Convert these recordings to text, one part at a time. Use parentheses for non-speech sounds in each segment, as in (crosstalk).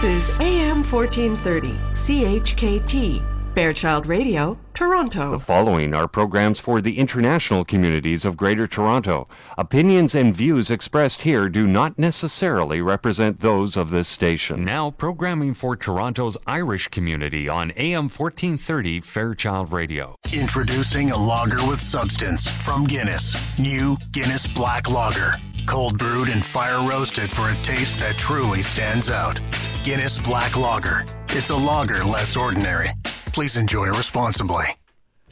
This is AM 1430, CHKT, Fairchild Radio, Toronto. The following are programs for the international communities of Greater Toronto. Opinions and views expressed here do not necessarily represent those of this station. Now, programming for Toronto's Irish community on AM 1430 Fairchild Radio. Introducing a lager with substance from Guinness. New Guinness Black Lager. Cold brewed and fire roasted for a taste that truly stands out. Guinness Black Lager. It's a lager less ordinary. Please enjoy responsibly.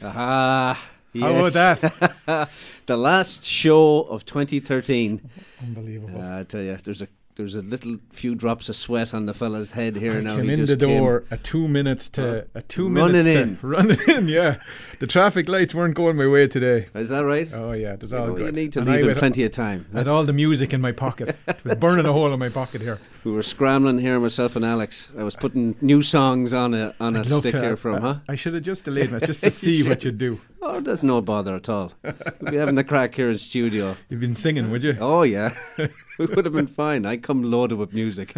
Ah, How about yes. that? (laughs) the last show of 2013. Unbelievable. Uh, I tell you, there's a there's a little few drops of sweat on the fella's head here I now. came He in just the came- door at two minutes to a two Running minutes to in. (laughs) running in. Yeah, the traffic lights weren't going my way today. Is that right? Oh yeah, it was You all know, good. you need to And I leave him had- plenty of time. I had all the music in my pocket. (laughs) It was burning a hole in my pocket here. We were scrambling here, myself and Alex. I was putting new songs on a on a I'd love stick to- here from, I, huh? I should have just delayed it just to (laughs) see what you'd do. Oh, there's no bother at all. We'll be having the crack here in studio. You've been singing, would you? Oh yeah, (laughs) we would have been fine. I come loaded with music.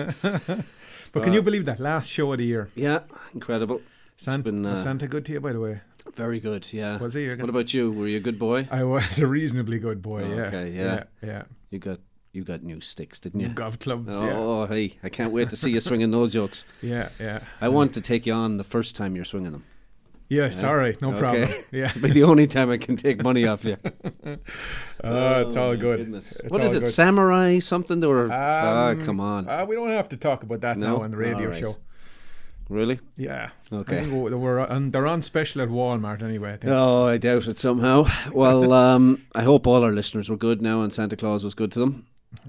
But can you believe that last show of the year? Yeah, incredible. San- been, uh, was Santa good to you, by the way? Very good. Yeah. Was he? What about you? Were you a good boy? I was a reasonably good boy. Oh, yeah. okay, yeah. yeah, yeah. You got you got new sticks, didn't you? golf clubs. Oh, hey! I can't wait to see you swinging those jokes. Yeah, (laughs) yeah, yeah. I want to take you on the first time you're swinging them. Yeah, sorry, no Okay. problem. (laughs) Yeah, It'll be the only time I can take money off you. (laughs) oh, it's all good. It's What is all it? good. Samurai something? Or ah, Um, come on, Uh, we don't have to talk about that No? now on the radio right. show. Really? Yeah. Okay. They were on, they're on special at Walmart anyway. I think. Oh, I doubt it somehow. Well, (laughs) um, I hope all our listeners were good now, and Santa Claus was good to them.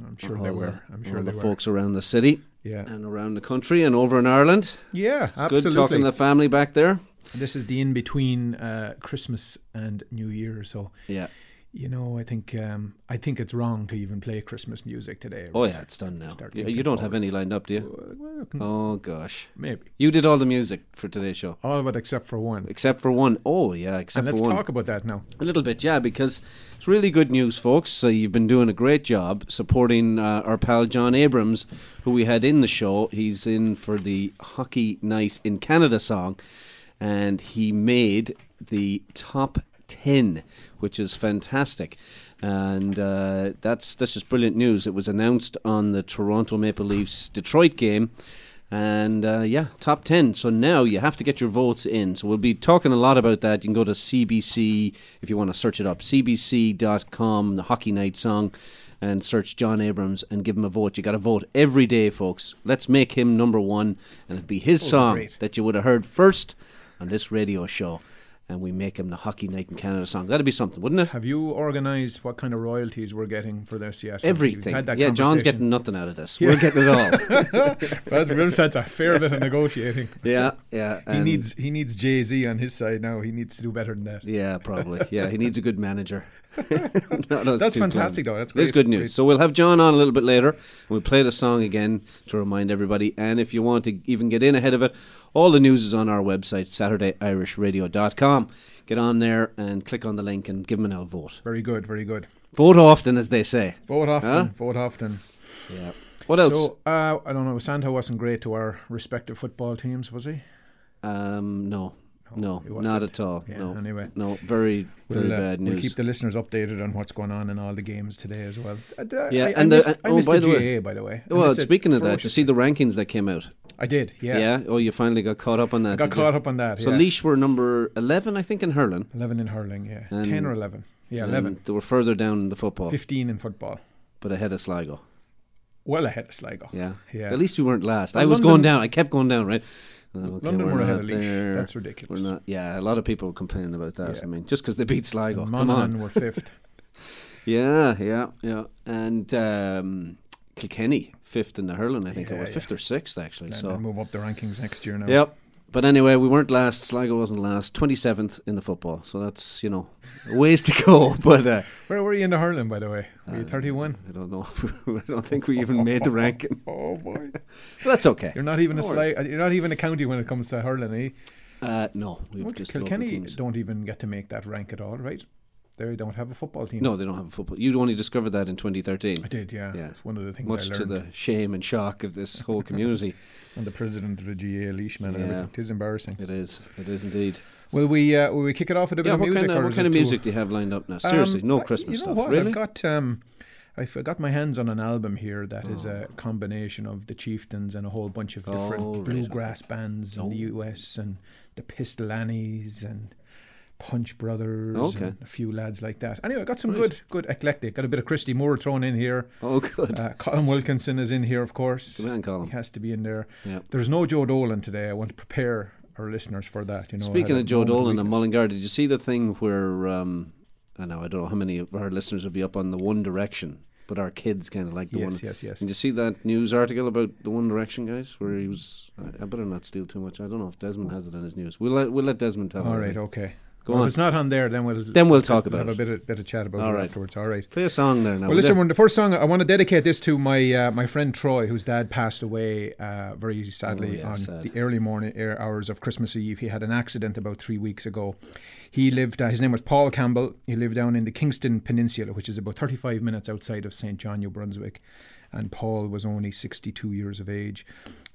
I'm sure all they the- were. I'm sure all the were. folks around the city Yeah. and around the country and over in Ireland. Yeah, absolutely. Good talking to the family back there. this is the in between uh, Christmas and New Year, so Yeah. You know, I think um, I think it's wrong to even play Christmas music today. Oh yeah, it's done now. You, you don't have any lined up, do you? Well, can- Oh gosh, maybe you did all the music for today's show, all of it except for one. except for one. Oh yeah, except for one. and let's talk about that now. A little bit, yeah, because it's really good news, folks. So you've been doing a great job supporting uh, our pal Jon Abrams, who we had in the show. He's in for the Hockey Night in Canada song, and he made the top ten, which is fantastic. And uh, that's that's just brilliant news. It was announced on the Toronto Maple Leafs Detroit game. And uh, yeah, top 10. So now you have to get your votes in. So we'll be talking a lot about that. You can go to CBC if you want to search it up. CBC.com, the Hockey Night song, and search Jon Abrams and give him a vote. You got to vote every day, folks. Let's make him number one. And it'll be his song great. that you would have heard first on this radio show. And we make him the Hockey Night in Canada song. That'd be something, wouldn't it? Have you organised what kind of royalties we're getting for this yet? Everything. Yeah, Jon's getting nothing out of this. We're getting it all. (laughs) that's, that's a fair bit of negotiating. yeah, yeah. He needs he needs Jay Z on his side now. He needs to do better than that. Yeah, probably. Yeah, he needs a good manager. (laughs) That's fantastic, though. That's It is good news. great. So we'll have Jon on a little bit later. and We'll play the song again to remind everybody. And if you want to even get in ahead of it, all the news is on our website, SaturdayIrishRadio.com. Get on there and click on the link and give them an L vote. Very good, very good. Vote often, as they say. Vote often, Huh? vote often. Yeah. What else? So uh, I don't know. Santa wasn't great to our respective football teams, was he? um, no, no, he not wasn't. at all. Yeah, no, anyway. no, very, very We'll, uh, bad news. We'll keep the listeners updated on what's going on in all the games today as well. Uh, uh, Yeah, I, I and the- missed, I oh, by the the way- GAA, by the way. I well, speaking of that, did you see the rankings that came out? I did, yeah. Yeah. Oh, you finally got caught up on that. Got did you? caught up on that. So yeah. Laois were number eleven, I think, in hurling. 11 in hurling, yeah. And- 10 or 11. Yeah, 11. They were further down in the football, 15 in football. but ahead of Sligo. Well ahead of Sligo. Yeah, Yeah. At least we weren't last. Well, I was London- going down. I kept going down. Right. Oh, okay, London we're ahead of Laois. there. That's ridiculous. We're not. Yeah, a lot of people were complaining about that. Yeah. I mean, just because they beat Sligo. Come on. were fifth. (laughs) Yeah, yeah, yeah. And um, Kilkenny fifth in the hurling. I think it Yeah, was yeah. fifth or sixth actually. and so move up the rankings next year now. Yep. But anyway, we weren't last. Sligo wasn't last. Twenty seventh in the football. So that's you know a ways to go. (laughs) But uh, Where were you in the hurling, by the way? Were you 31? I don't know. (laughs) I don't think we even made the ranking. (laughs) Oh boy, that's okay. you're not even a No sli- You're not even a county when it comes to hurling, eh? Uh, no, we've Well, just Kilkenny teams. don't even get to make that rank at all, right? They don't have a football team. No, they don't have a football. You only discovered that in 2013. I did, yeah. Yeah. It's one of the things Much I to the shame and shock of this whole community. (laughs) and the president of the GAA Leishman and Yeah. everything. It is embarrassing. it is. It is indeed. Will we uh, will we kick it off with a bit Yeah, of what music? kind of, what kind of music do you have lined up now? Seriously, Um, no Christmas you know stuff. What? Really? I've got um, I've got my hands on an album here that is a combination of the Chieftains and a whole bunch of different Oh, right. bluegrass bands in the Oh. US and the Pistol Annies and Punch Brothers Okay. and a few lads like that. Anyway, got some Right. good good eclectic. Got a bit of Christy Moore thrown in here. oh, good. Uh, Colm Wilkinson is in here, of course. Good man, Colm. He has to be in there. Yeah. There's no Joe Dolan today. I want to prepare our listeners for that. You know, Speaking of Joe Dolan and. Mullingar, did you see the thing where um, I know I don't know how many of our listeners will be up on the One Direction, but our kids kind of like the Yes, one. yes, yes. Did you see that news article about the One Direction guys, where he was? I, I better not steal too much. I don't know if Desmond has it in his news. We'll let we'll let Desmond tell. All right, okay. Go well, on. If it's not on there, then we'll Then we'll talk about have it. a bit of, bit of chat about All it right. afterwards. All right. Play a song there now. Well, listen, the first song I want to dedicate this to my uh, my friend Troy, whose dad passed away uh, very sadly Oh, yeah, on sad. the early morning hours of Christmas Eve. He had an accident about three weeks ago. He lived. Uh, his name was Paul Campbell. He lived down in the Kingston Peninsula, which is about thirty five minutes outside of St John, New Brunswick. And Paul was only sixty two years of age.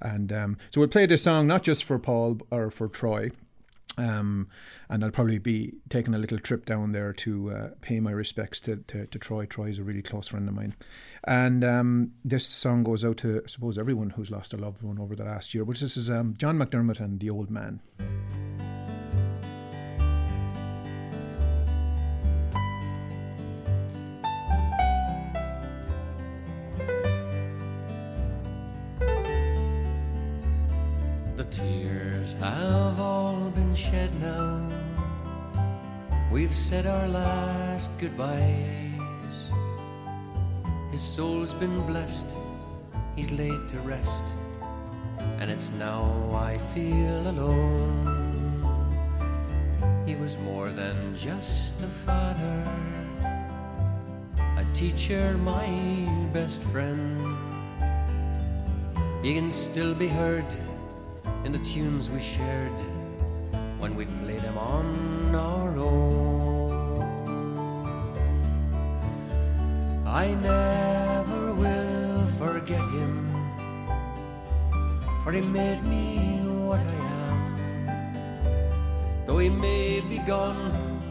And um, so we'll play this song not just for Paul or for Troy. Um, and I'll probably be taking a little trip down there to uh, pay my respects to, to, to Troy. Is a really close friend of mine. And um, this song goes out to, I suppose, everyone who's lost a loved one over the last year. But this is um, John McDermott and The Old Man. The tears have all shed now. We've said our last goodbyes. His soul's been blessed, he's laid to rest, and it's now I feel alone. He was more than just a father, a teacher, my best friend. He can still be heard in the tunes we shared when we played them on our own. I never will forget him, for he made me what I am. Though he may be gone,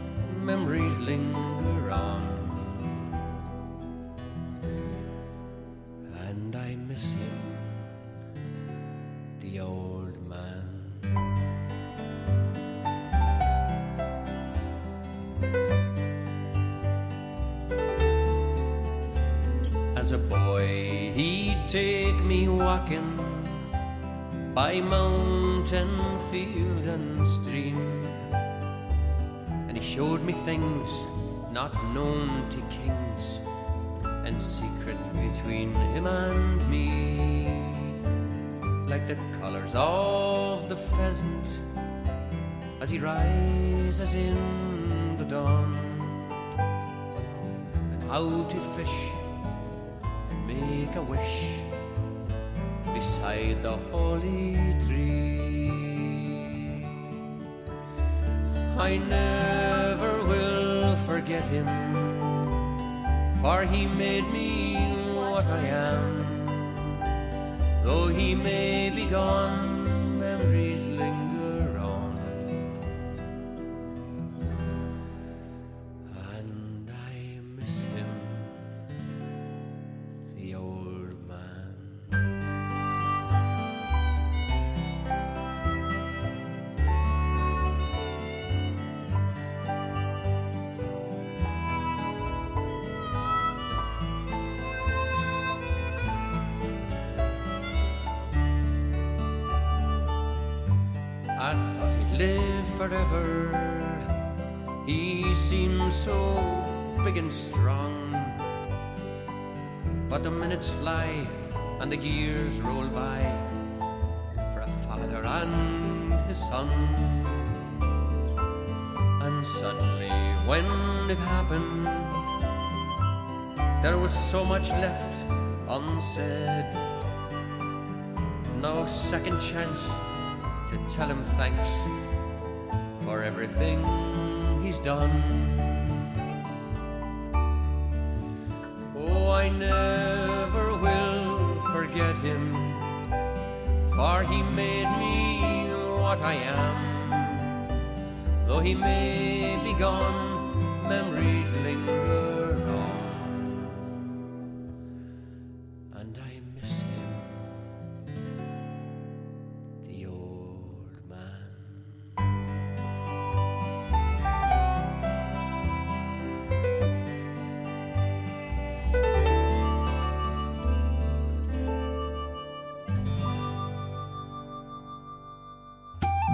memories linger on. Walking by mountain, field, and stream. And he showed me things not known to kings and secrets between him and me. Like the colors of the pheasant as he rises in the dawn, and how to fish and make a wish beside the holy tree. I never will forget him, for he made me what I am. Though he may be gone, the minutes fly and the years roll by for a father and his son. And suddenly, when it happened, there was so much left unsaid. No second chance to tell him thanks for everything he's done. For he made me what I am. Though he may be gone, memories linger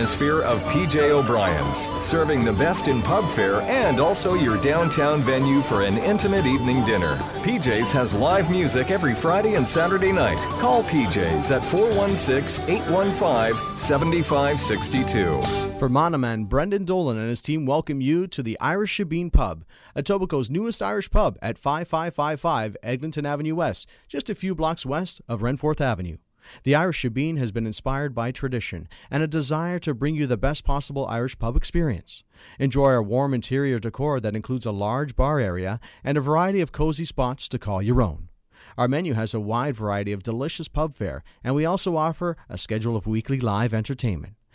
of PJ O'Brien's, serving the best in pub fare and also your downtown venue for an intimate evening dinner. PJ's has live music every Friday and Saturday night. Call PJ's at 416 815 7562. For Monoman, Brendan Dolan and his team welcome you to the Irish Shabeen Pub, Etobicoke's newest Irish pub at 5555 Eglinton Avenue West, just a few blocks west of Renforth Avenue. The Irish Shabeen has been inspired by tradition and a desire to bring you the best possible Irish pub experience. Enjoy our warm interior decor that includes a large bar area and a variety of cozy spots to call your own. Our menu has a wide variety of delicious pub fare, and we also offer a schedule of weekly live entertainment.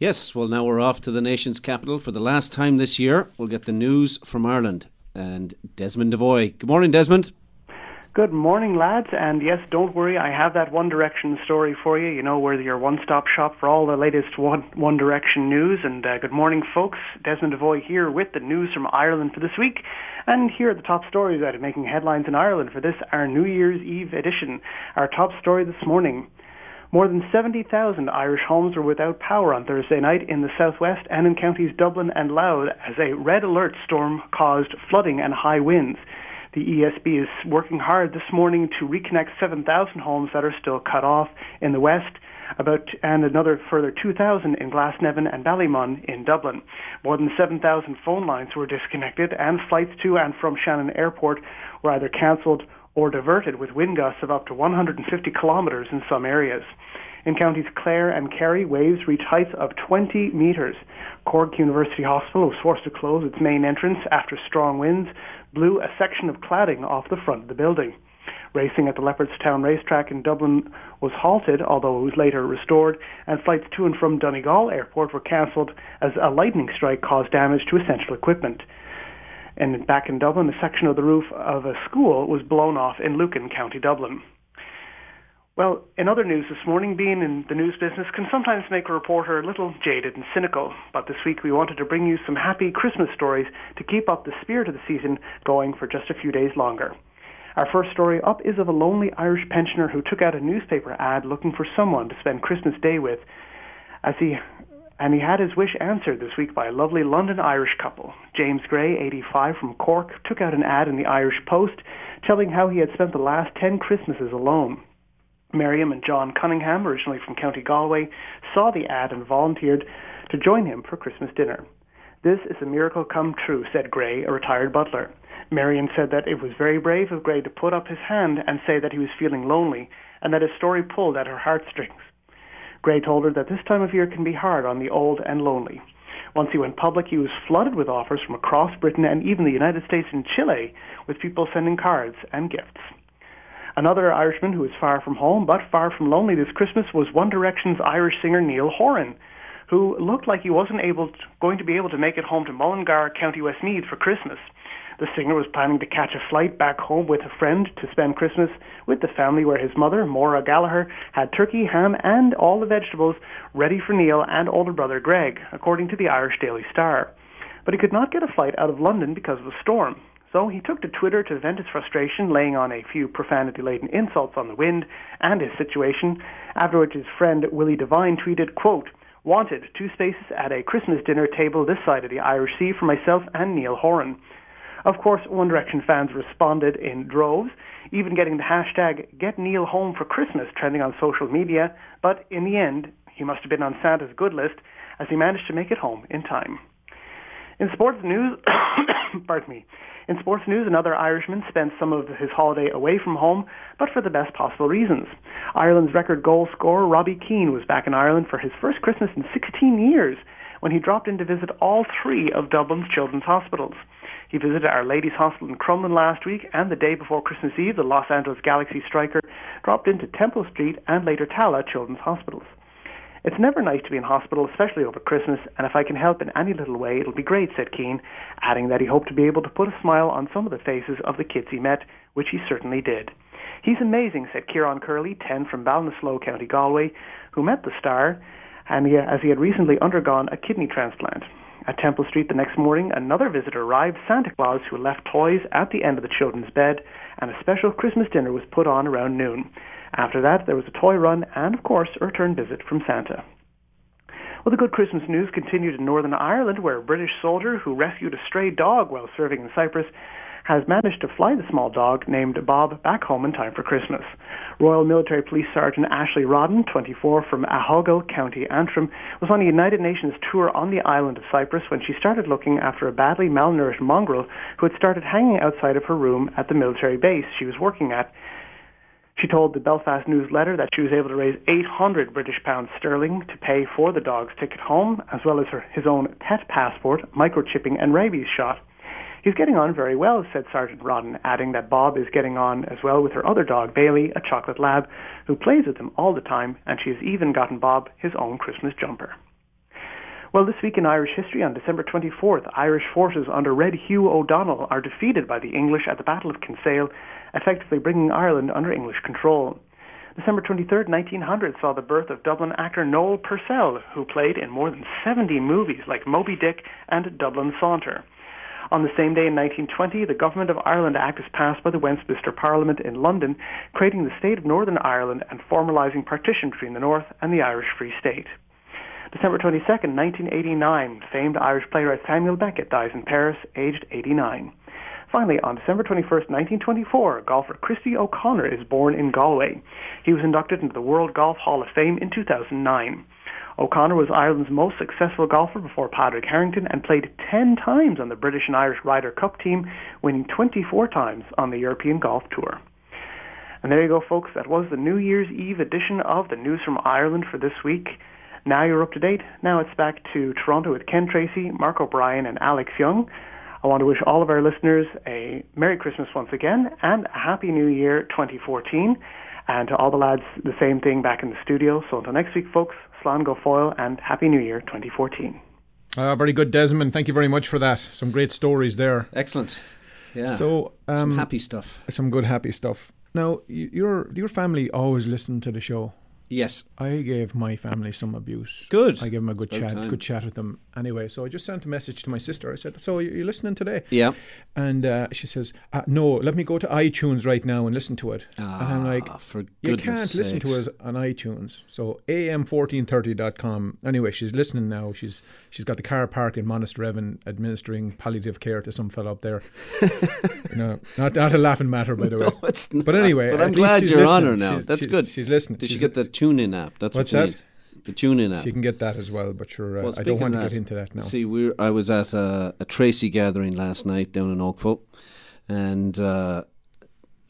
Yes, well, now we're off to the nation's capital for the last time this year. We'll get the news from Ireland and Desmond Devoy. Good morning, Desmond. Good morning, lads. And yes, don't worry, I have that One Direction story for you. You know, we're your one-stop shop for all the latest One, One Direction news. And uh, good morning, folks. Desmond Devoy here with the news from Ireland for this week. And here are the top stories that are making headlines in Ireland for this, our New Year's Eve edition. Our top story this morning. More than 70,000 Irish homes were without power on Thursday night in the southwest and in counties Dublin and Louth as a red alert storm caused flooding and high winds. The ESB is working hard this morning to reconnect 7,000 homes that are still cut off in the west, about and another further 2,000 in Glasnevin and Ballymun in Dublin. More than 7,000 phone lines were disconnected, and flights to and from Shannon Airport were either cancelled or diverted with wind gusts of up to 150 kilometres in some areas. In counties Clare and Kerry, waves reach heights of 20 metres. Cork University Hospital was forced to close its main entrance after strong winds blew a section of cladding off the front of the building. Racing at the Leopardstown racetrack in Dublin was halted, although it was later restored, and flights to and from Donegal Airport were cancelled as a lightning strike caused damage to essential equipment. And back in Dublin, a section of the roof of a school was blown off in Lucan, County Dublin. Well, in other news this morning, being in the news business can sometimes make a reporter a little jaded and cynical. But this week we wanted to bring you some happy Christmas stories to keep up the spirit of the season going for just a few days longer. Our first story up is of a lonely Irish pensioner who took out a newspaper ad looking for someone to spend Christmas Day with. As he and he had his wish answered this week by a lovely London Irish couple. James Gray, 85, from Cork, took out an ad in the Irish Post telling how he had spent the last 10 Christmases alone. Miriam and John Cunningham, originally from County Galway, saw the ad and volunteered to join him for Christmas dinner. This is a miracle come true, said Gray, a retired butler. Marion said that it was very brave of Gray to put up his hand and say that he was feeling lonely, and that his story pulled at her heartstrings. Gray told her that this time of year can be hard on the old and lonely. Once he went public, he was flooded with offers from across Britain and even the United States and Chile, with people sending cards and gifts. Another Irishman who was far from home but far from lonely this Christmas was One Direction's Irish singer Niall Horan. who looked like he wasn't able to, going to be able to make it home to Mullingar, County Westmeath for Christmas. The singer was planning to catch a flight back home with a friend to spend Christmas with the family where his mother, Maura Gallagher, had turkey, ham, and all the vegetables ready for Niall and older brother Greg, according to the Irish Daily Star. But he could not get a flight out of London because of the storm. So he took to Twitter to vent his frustration, laying on a few profanity-laden insults on the wind and his situation, after which his friend Willie Devine tweeted, quote, Wanted, two spaces at a Christmas dinner table this side of the Irish Sea for myself and Niall Horan. Of course, One Direction fans responded in droves, even getting the hashtag Get Niall Home for Christmas trending on social media, but in the end, he must have been on Santa's good list as he managed to make it home in time. In sports news, (coughs) pardon me, in sports news, another Irishman spent some of his holiday away from home, but for the best possible reasons. Ireland's record goal scorer Robbie Keane was back in Ireland for his first Christmas in 16 years when he dropped in to visit all three of Dublin's children's hospitals. He visited Our Lady's Hospital in Crumlin last week, and the day before Christmas Eve, the Los Angeles Galaxy striker dropped into Temple Street and later Tallaght Children's Hospitals. It's never nice to be in hospital, especially over Christmas, and if I can help in any little way, it'll be great, said Keane, adding that he hoped to be able to put a smile on some of the faces of the kids he met, which he certainly did. He's amazing, said Kieran Curley, 10 from Ballinasloe, County Galway, who met the star, and he, as he had recently undergone a kidney transplant. At Temple Street the next morning, another visitor arrived, Santa Claus, who left toys at the end of the children's bed, and a special Christmas dinner was put on around noon. After that, there was a toy run and, of course, a return visit from Santa. Well, the good Christmas news continued in Northern Ireland, where a British soldier who rescued a stray dog while serving in Cyprus has managed to fly the small dog named Bob back home in time for Christmas. Royal Military Police Sergeant Ashley Rodden, 24, from Ahoghill, County Antrim, was on a United Nations tour on the island of Cyprus when she started looking after a badly malnourished mongrel who had started hanging outside of her room at the military base she was working at. She told the Belfast Newsletter that she was able to raise 800 British pounds sterling to pay for the dog's ticket home, as well as her, his own pet passport, microchipping, and rabies shot. He's getting on very well, said Sergeant Rodden, adding that Bob is getting on as well with her other dog, Bailey, a chocolate lab, who plays with him all the time, and she has even gotten Bob his own Christmas jumper. Well, this week in Irish history, on December 24th, Irish forces under Red Hugh O'Donnell are defeated by the English at the Battle of Kinsale, effectively bringing Ireland under English control. December 23, 1900 saw the birth of Dublin actor Noel Purcell, who played in more than 70 movies like Moby Dick and Dublin Saunter. On the same day in 1920, the Government of Ireland Act is passed by the Westminster Parliament in London, creating the state of Northern Ireland and formalising partition between the North and the Irish Free State. December 22, 1989, famed Irish playwright Samuel Beckett dies in Paris, aged 89. Finally, on December 21, 1924, golfer Christy O'Connor is born in Galway. He was inducted into the World Golf Hall of Fame in 2009. O'Connor was Ireland's most successful golfer before Padraig Harrington and played 10 times on the British and Irish Ryder Cup team, winning 24 times on the European Golf Tour. And there you go, folks. That was the New Year's Eve edition of the News from Ireland for this week. Now you're up to date. Now it's back to Toronto with Ken Tracy, Mark O'Brien, and Alex Young. I want to wish all of our listeners a Merry Christmas once again and a Happy New Year 2014. And to all the lads, the same thing back in the studio. So until next week, folks, Slán go foil and Happy New Year 2014. Uh, very good, Desmond. Thank you very much for that. Some great stories there. Excellent. Yeah. So um, some happy stuff. Some good happy stuff. Now, your your family always listen to the show. Yes. I gave my family some abuse. Good. I gave them a good about chat, time. good chat with them. Anyway, so I just sent a message to my sister. I said, "So you- you're listening today?" Yeah. And uh, she says, uh, "No, let me go to iTunes right now and listen to it." and I'm like, Ah, for "You can't listen to us on iTunes." So am1430.com. Anyway, she's listening now. She's she's got the car park in Monasterevin administering palliative care to some fellow up there. (laughs) you know, not not a laughing matter, by the way. No, it's But anyway, but I'm glad you're on her now. She's- That's she's- good. she's listening. Did She's she get the tune-in app? That's What's what we that? need. The tune-in app. you can get that as well, but sure, uh, Well, I don't want to get into that now. See, we're, I was at a, a Tracy gathering last night down in Oakville, and uh,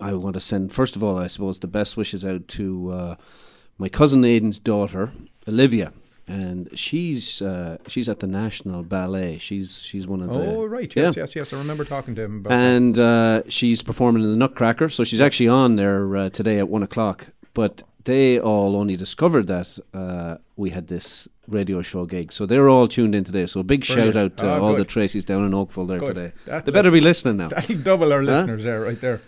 I want to send, first of all, I suppose, the best wishes out to uh, my cousin Aiden's daughter, Olivia. And she's uh, she's at the National Ballet. She's she's one of the oh, right. yeah. Yes, yes, yes. I remember talking to him about and uh, she's performing in the Nutcracker. So she's actually on there uh, today at one o'clock. But they all only discovered that uh, we had this radio show gig, so they're all tuned in today. So a big Brilliant. shout out to Ah, all good. the Tracy's down in Oakville there Good. today. That- they better be listening now. (laughs) That'll double our Huh? listeners there, right there.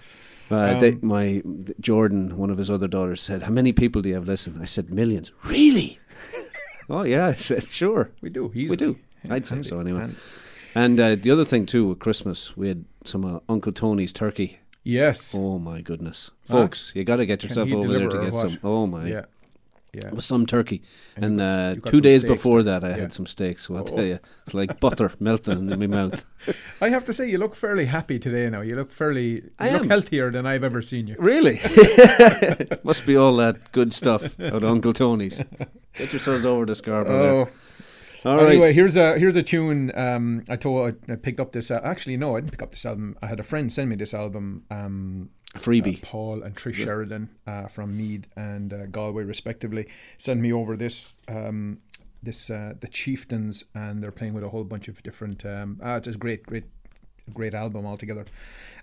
Uh, they, Um, my Jordan, one of his other daughters, said, "How many people do you have listening?" I said, millions. Really? (laughs) oh yeah, I said, "Sure, We do. we easily. do." I'd say so anyway. And- And uh, the other thing too, with Christmas, we had some uh, Uncle Tony's turkey. Yes. Oh my goodness, Ah. folks, you got to get yourself over there to get some. Oh my, Yeah. Yeah. it was some turkey. And And, you got s- uh, two days before that, I Yeah. had some steaks. So I'll Oh. tell you, it's like butter (laughs) melting in my mouth. I have to say, you look fairly happy today now. You look fairly, you I look am. healthier than I've ever seen you. Really? (laughs) Must be all that good stuff (laughs) at Uncle Tony's. Get yourselves over to Scarborough. Oh, there. All right. anyway, here's a here's a tune. Um, I told I picked up this. Uh, actually, no, I didn't pick up this album. I had a friend send me this album. Um, freebie. uh, Paul and Trish Sheridan uh, from Meath and uh, Galway, respectively, sent me over this. Um, this uh, the Chieftains, and they're playing with a whole bunch of different. Um, ah, it's a great, great, great album altogether.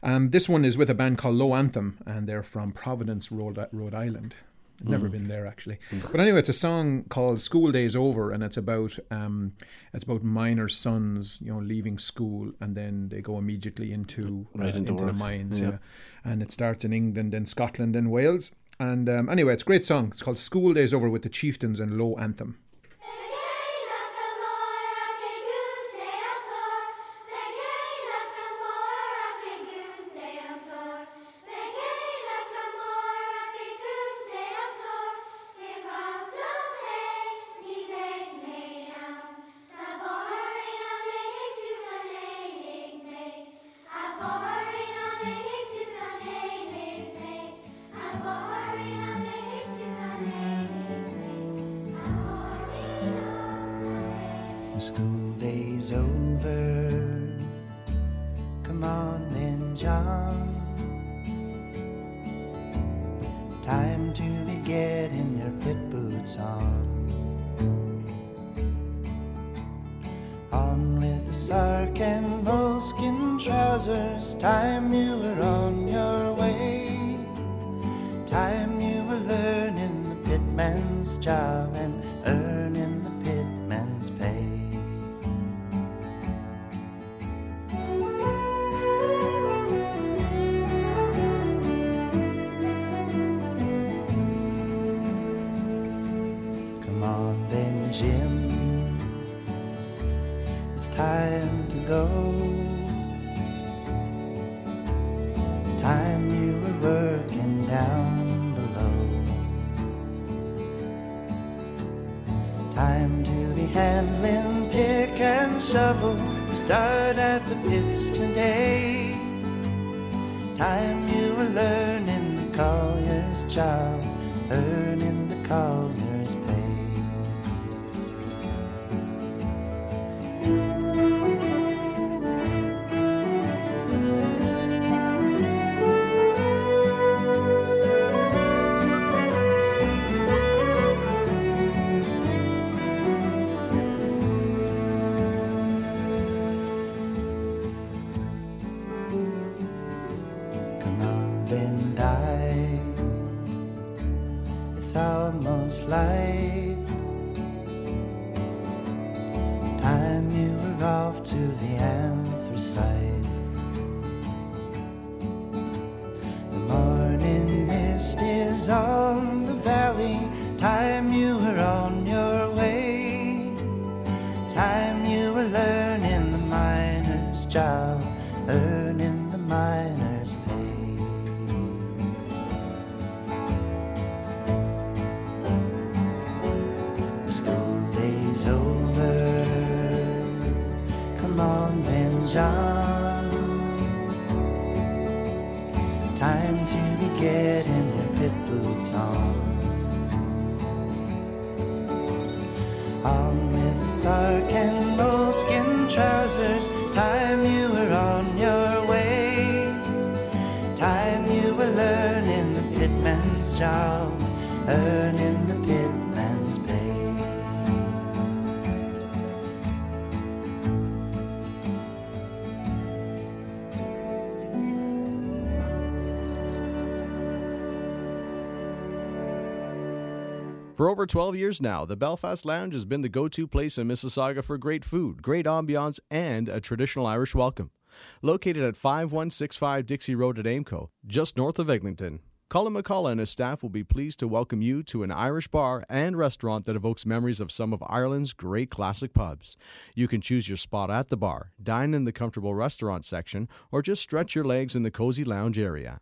Um, this one is with a band called Low Anthem, and they're from Providence, Rhode, Rhode Island. I've never been there actually, but anyway, it's a song called "School Days Over," and it's about um, it's about miner sons, you know, leaving school and then they go immediately into Right uh, into into the mines, Yeah. yeah. And it starts in England, and Scotland, and Wales. And um, anyway, it's a great song. It's called "School Days Over" with the Chieftains and Low Anthem. Shovel. We start at the pits today. Time you were learning the collier's job, For over 12 years now, the Belfast Lounge has been the go to place in Mississauga for great food, great ambiance, and a traditional Irish welcome. Located at 5165 Dixie Road at Aimco, just north of Eglinton. Colin McCullough and his staff will be pleased to welcome you to an Irish bar and restaurant that evokes memories of some of Ireland's great classic pubs. You can choose your spot at the bar, dine in the comfortable restaurant section, or just stretch your legs in the cozy lounge area.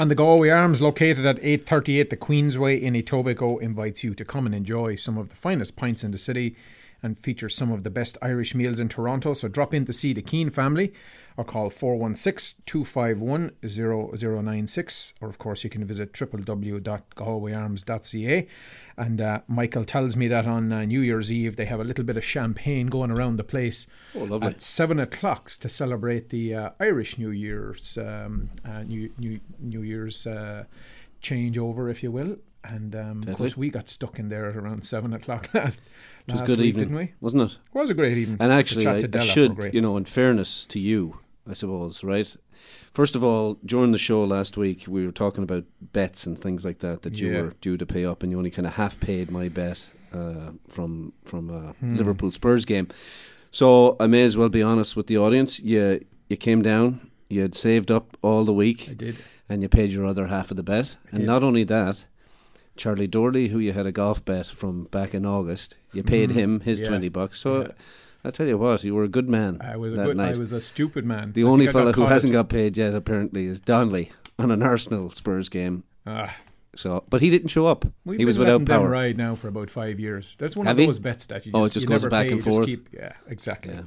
And the Galway Arms, located at 838 the Queensway in Etobicoke, invites you to come and enjoy some of the finest pints in the city and features some of the best Irish meals in Toronto. So drop in to see the Keane family or call 416 251 0096. Or, of course, you can visit www.galwayarms.ca. And uh, Michael tells me that on uh, New Year's Eve they have a little bit of champagne going around the place Oh, at seven o'clock to celebrate the uh, Irish New Year's um, uh, New New New Year's uh, changeover, if you will. And um, of course, we got stuck in there at around seven o'clock (laughs) last. It was a last good week, evening, didn't we? wasn't it? It was a great evening. And actually, I, I should, you know, in fairness to you, I suppose, right? First of all, during the show last week, we were talking about bets and things like that that you Yeah. were due to pay up, and you only kind of half paid my bet uh, from from a Hmm. Liverpool Spurs game. So I may as well be honest with the audience. You you came down, you had saved up all the week, I did. and you paid your other half of the bet. And did. not only that, Charlie Dorley, who you had a golf bet from back in August, you paid Mhm. him his Yeah. twenty bucks. So. Yeah. I tell you what, you were a good man I was a good. night. I was a stupid man. the I only think I fella got who hasn't got paid yet, apparently, is Donnelly on an Arsenal Spurs game. Ah, So, but he didn't show up. we've he was without power. ride now for about five years. That's one Have of those bets that you just, Oh, it just goes never back pay, and forth? keep- yeah, exactly. Yeah.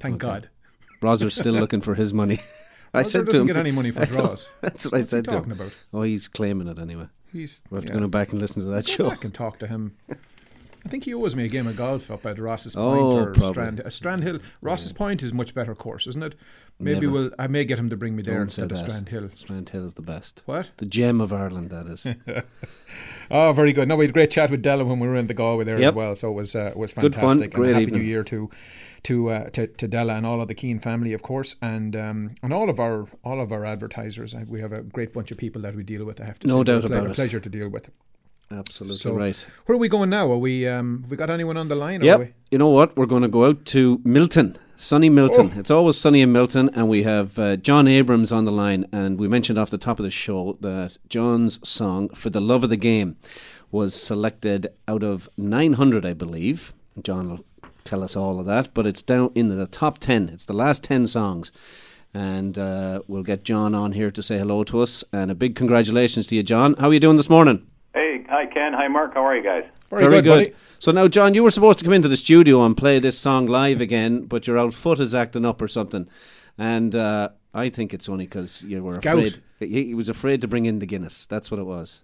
Thank Okay. God. Browser's still looking for his money. (laughs) I Roger said to doesn't him, get any money for (laughs) draws. That's what I What's said to talking him. about? Oh, he's claiming it anyway. He's. We have to go back and listen to that show. I can talk to him. (laughs) I think he owes me a game of golf up at Rosses Point Oh, or probably. Strand. Uh, Strand Hill. Rosses Point is much better course, isn't it? Maybe Never. we'll. I may get him to bring me there Don't instead of. Strand Hill. Strand Hill is the best. What? The gem of Ireland, that is. (laughs) Oh, very good. No, we had a great chat with Della when we were in the Galway there Yep. as well. So it was uh, it was Good fantastic. fun, And great happy evening. New Year to to, uh, to to Della and all of the Keane family, of course, and um, and all of our all of our advertisers. We have a great bunch of people that we deal with. I have to No say, doubt about a it. pleasure to deal with. Absolutely So, right. Where are we going now? Are we um, have we got anyone on the line? Or are Yep. we? You know what? We're going to go out to Milton, sunny Milton. Oh. It's always sunny in Milton, and we have uh, Jon Abrams on the line. And we mentioned off the top of the show that Jon's song "For the Love of the Game" was selected out of 900, I believe. Jon will tell us all of that, but it's down in the top 10. It's the last 10 songs. And uh, we'll get Jon on here to say hello to us. And a big congratulations to you, Jon. How are you doing this morning? Hey, hi Ken, hi Mark. How are you guys? Very, good. buddy. So now, Jon, you were supposed to come into the studio and play this song live again, but your old foot is acting up or something. And uh, I think it's only because you were It's gout. afraid. He, he was afraid to bring in the Guinness. That's what it was.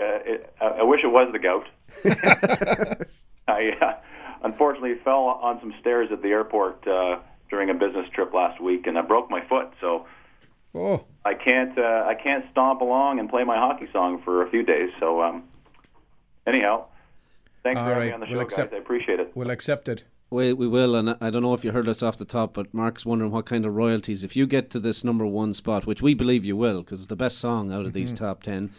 Uh, it, I, I wish it was the gout. (laughs) (laughs) I uh, unfortunately fell on some stairs at the airport uh, during a business trip last week, and I broke my foot. So Oh, I can't uh, I can't stomp along and play my hockey song for a few days. So um, anyhow, thanks All for having me on the we'll show, accept- guys. I appreciate it. we'll accept it. We, we will, and I don't know if you heard us off the top, but Mark's wondering what kind of royalties. If you get to this number one spot, which we believe you will, because it's the best song out of these Mm-hmm. top ten,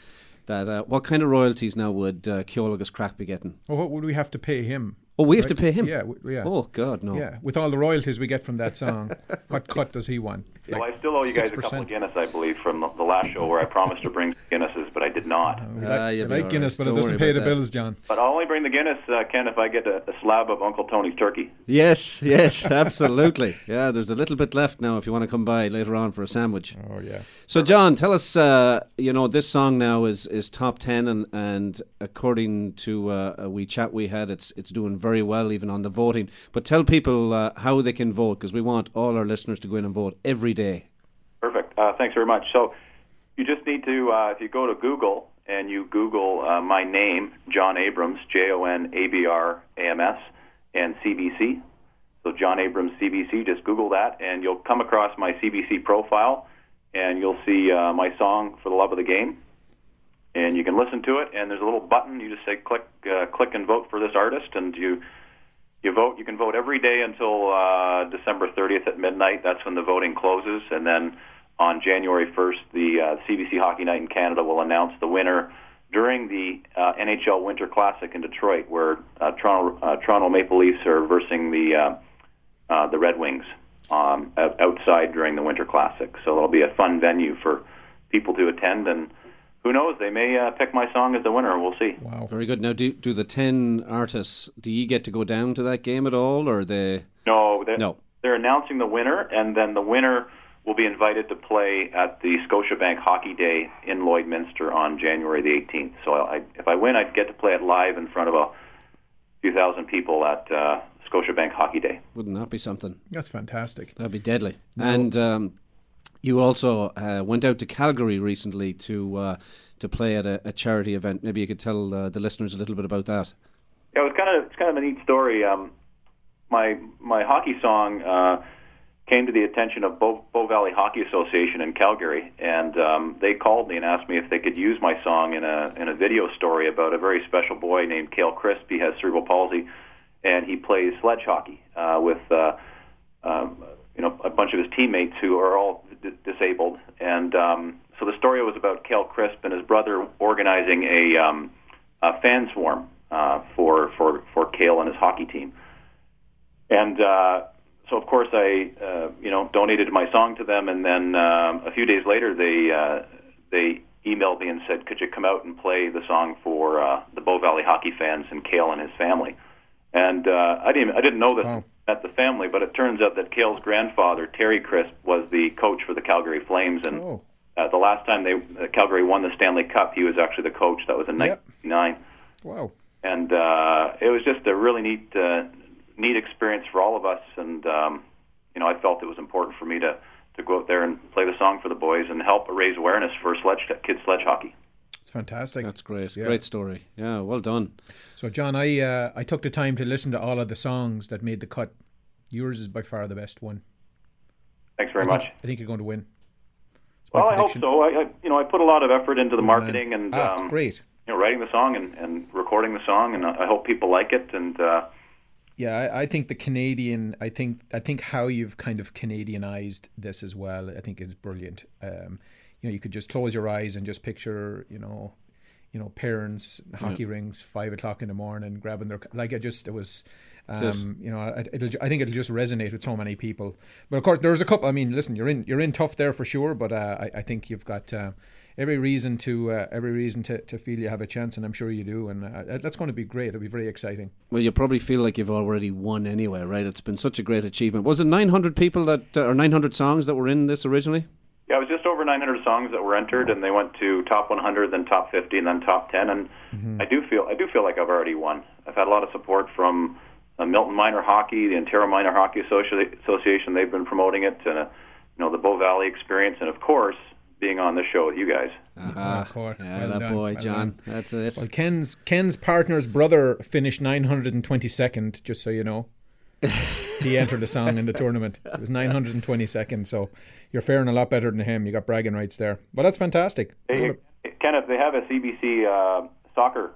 that uh, what kind of royalties now would uh, Ceol agus Craic be getting? Well, what would we have to pay him? Oh, we have Right? to pay him. Yeah, w- yeah. Oh God, no. Yeah, with all the royalties we get from that song, (laughs) what cut does he want? well, I still owe you guys a couple of Guinness, I believe, from the, the last show where I promised to bring Guinnesses, but I did not. We Ah, like, you'll we like Guinness, right. but it Don't doesn't pay the that. bills, Jon. But I'll only bring the Guinness, uh, Ken, if I get a, a slab of Uncle Tony's turkey. Yes, (laughs) yes, absolutely. Yeah, there's a little bit left now if you want to come by later on for a sandwich. Oh yeah. So, Jon, tell us. Uh, you know, this song now is, is top ten, and, and according to uh, a wee chat we had, it's it's doing very well even on the voting. But tell people uh, how they can vote because we want all our listeners to go in and vote every day. Perfect. Uh, thanks very much. So you just need to, uh, if you go to Google and you Google uh, my name, Jon Abrams, J O N A B R A M S, and CBC. So So Jon Abrams CBC, just Google that, and you'll come across my CBC profile, and you'll see uh, my song for the love of the game, and you can listen to it. And there's a little button. You just say click, uh, click, and vote for this artist, and you you vote. You can vote every day until uh, December 30th at midnight. That's when the voting closes, and then on January 1st, the uh, CBC Hockey Night in Canada will announce the winner during the uh, NHL Winter Classic in Detroit, where uh, Toronto uh, Toronto Maple Leafs are versing the uh, uh, the Red Wings um, outside during the Winter Classic. So it'll be a fun venue for people to attend, and who knows, they may uh, pick my song as the winner. We'll see. Wow. Very good. Now, do do the ten artists? Do you get to go down to that game at all, or they? No, they're, No. they're announcing the winner, and then the winner will be invited to play at the Scotiabank Hockey Day in Lloydminster on January the 18th. So I, if I win, I'd get to play it live in front of a few thousand people at uh, Scotiabank Hockey Day. Wouldn't that be something? That's fantastic. That'd be deadly. And um, you also uh, went out to Calgary recently to uh, to play at a, a charity event. Maybe you could tell uh, the listeners a little bit about that. Yeah, it was kind of it's kind of a neat story. Um, my my hockey song uh, came to the attention of Bow, Bow Valley Hockey Association in Calgary, and um, they called me and asked me if they could use my song in a in a video story about a very special boy named Cale Crisp. He has cerebral palsy, and he plays sledge hockey uh, with uh, um, you know a bunch of his teammates who are all d- disabled, and um, so the story was about Cale Crisp and his brother organizing a, um, a fan swarm uh, for for for Cale and his hockey team. And uh, so, of course, I uh, you know donated my song to them, and then um, a few days later, they uh, they emailed me and said, "Could you come out and play the song for uh, the Bow Valley hockey fans and Cale and his family?" And uh, I didn't I didn't know that Wow. At the family, but it turns out that Cale's grandfather, Terry Crisp, was the coach for the Calgary Flames, and Oh, uh, the last time they uh, Calgary won the Stanley Cup, he was actually the coach. That was in Yep. wow. and uh, it was just a really neat uh, neat experience for all of us. And um, you know, I felt it was important for me to to go out there and play the song for the boys and help raise awareness for sledge kids sledge hockey. It's fantastic. That's great. Yeah. Great story. Yeah, well done. So, Jon, I uh, I took the time to listen to all of the songs that made the cut. Yours is by far the best one. Thanks very I much. think, I think you're going to win. It's Well, I hope so. I, I you know I put a lot of effort into the Good man. marketing and Ah, um, great. you know writing the song and, and recording the song, and I I hope people like it. And uh, Yeah, I, I think the Canadian. I think I think how you've kind of Canadianized this as well. I think is brilliant. Um, you know, you could just close your eyes and just picture, you know, you know, parents hockey rings five o'clock in the morning grabbing their like. I just it was. Um, you know, I, it'll, I think it'll just resonate with so many people. But of course, there's a couple. I mean, listen, you're in you're in tough there for sure. But uh, I, I think you've got uh, every reason to uh, every reason to, to feel you have a chance, and I'm sure you do. And uh, that's going to be great. It'll be very exciting. Well, you probably feel like you've already won anyway, right? It's been such a great achievement. Was it 900 people that, uh, or 900 songs that were in this originally? Yeah, it was just over 900 songs that were entered, and they went to top 100, then top 50, and then top 10. And I do feel I do feel like I've already won. I've had a lot of support from uh, Milton Minor Hockey, the Ontario Minor Hockey Associ- Association. They've been promoting it, and uh, you know the Bow Valley Experience, and of course being on the show with you guys. Ah, of course. yeah, Well that done, boy, Jon. done. That's it. Well, Ken's Ken's partner's brother finished 922nd, just so you know. He entered a song in the tournament. It was 922nd, so you're faring a lot better than him. You got bragging rights there. Well, that's fantastic. Hey, Kenneth, they have a CBC uh, soccer